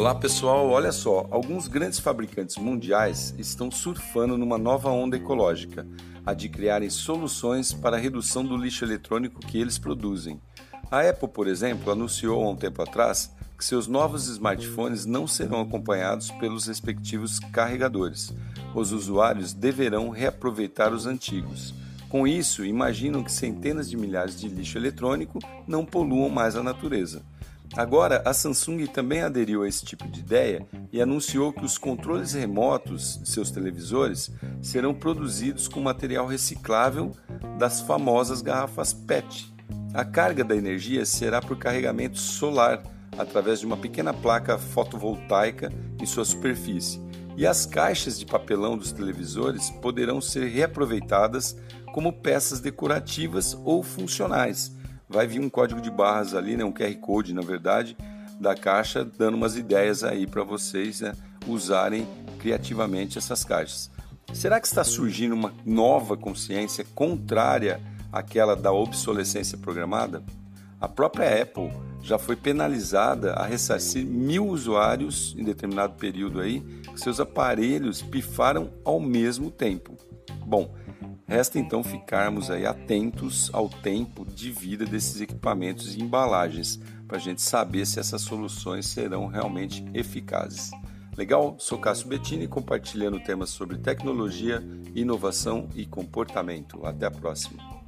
Olá pessoal, olha só, alguns grandes fabricantes mundiais estão surfando numa nova onda ecológica, a de criarem soluções para a redução do lixo eletrônico que eles produzem. A Apple, por exemplo, anunciou há um tempo atrás que seus novos smartphones não serão acompanhados pelos respectivos carregadores. Os usuários deverão reaproveitar os antigos. Com isso, imaginam que centenas de milhares de lixo eletrônico não poluam mais a natureza. Agora, a Samsung também aderiu a esse tipo de ideia e anunciou que os controles remotos de seus televisores serão produzidos com material reciclável das famosas garrafas PET. A carga da energia será por carregamento solar através de uma pequena placa fotovoltaica em sua superfície, e as caixas de papelão dos televisores poderão ser reaproveitadas como peças decorativas ou funcionais vai vir um código de barras ali, né, um QR Code, na verdade, da caixa, dando umas ideias aí para vocês né, usarem criativamente essas caixas. Será que está surgindo uma nova consciência contrária àquela da obsolescência programada? A própria Apple já foi penalizada a ressarcir mil usuários em determinado período aí que seus aparelhos pifaram ao mesmo tempo. Bom, Resta então ficarmos aí atentos ao tempo de vida desses equipamentos e embalagens para a gente saber se essas soluções serão realmente eficazes. Legal? Sou Cássio Bettini compartilhando temas sobre tecnologia, inovação e comportamento. Até a próxima.